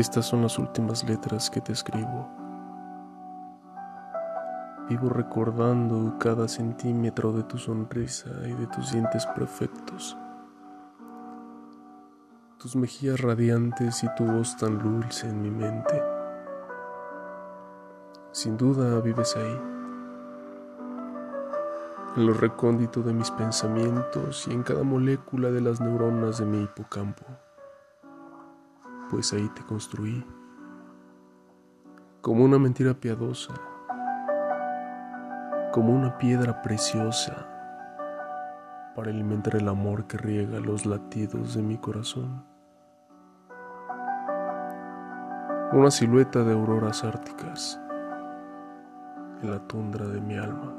Estas son las últimas letras que te escribo. Vivo recordando cada centímetro de tu sonrisa y de tus dientes perfectos, tus mejillas radiantes y tu voz tan dulce en mi mente. Sin duda vives ahí, en lo recóndito de mis pensamientos y en cada molécula de las neuronas de mi hipocampo pues ahí te construí, como una mentira piadosa, como una piedra preciosa. Para alimentar el amor que riega los latidos de mi corazón. Una silueta de auroras árticas. En la tundra de mi alma.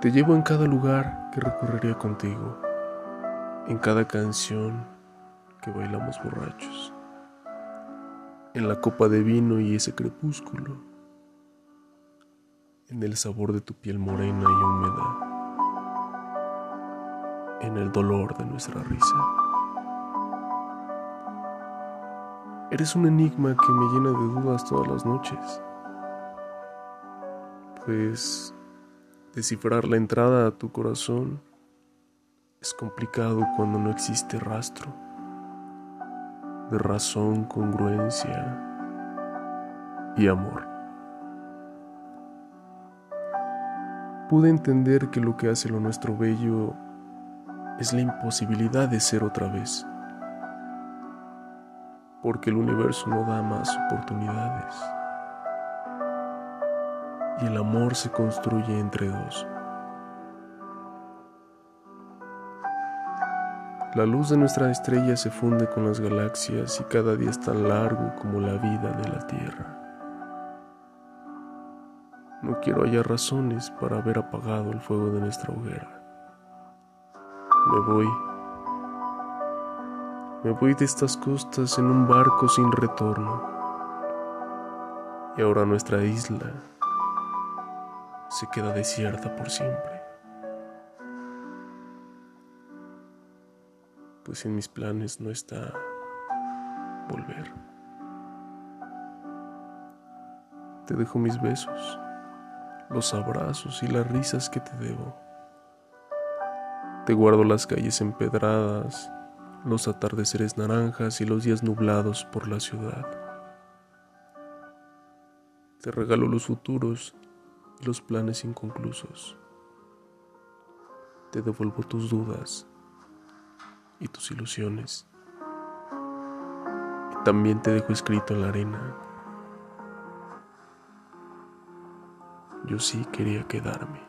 Te llevo en cada lugar que recorrería contigo en cada canción que bailamos borrachos, en la copa de vino y ese crepúsculo, en el sabor de tu piel morena y húmeda, en el dolor de nuestra risa. Eres un enigma que me llena de dudas todas las noches, pues descifrar la entrada a tu corazón es complicado cuando no existe rastro de razón, congruencia y amor. Pude entender que lo que hace lo nuestro bello es la imposibilidad de ser otra vez, porque el universo no da más oportunidades y el amor se construye entre dos. La luz de nuestra estrella se funde con las galaxias y cada día es tan largo como la vida de la Tierra. No quiero hallar razones para haber apagado el fuego de nuestra hoguera. Me voy. Me voy de estas costas en un barco sin retorno. Y ahora nuestra isla se queda desierta por siempre. Pues en mis planes no está volver. Te dejo mis besos, los abrazos y las risas que te debo. Te guardo las calles empedradas, los atardeceres naranjas y los días nublados por la ciudad. Te regalo los futuros y los planes inconclusos. Te devuelvo tus dudas y tus ilusiones. Y también te dejo escrito en la arena. Yo sí quería quedarme.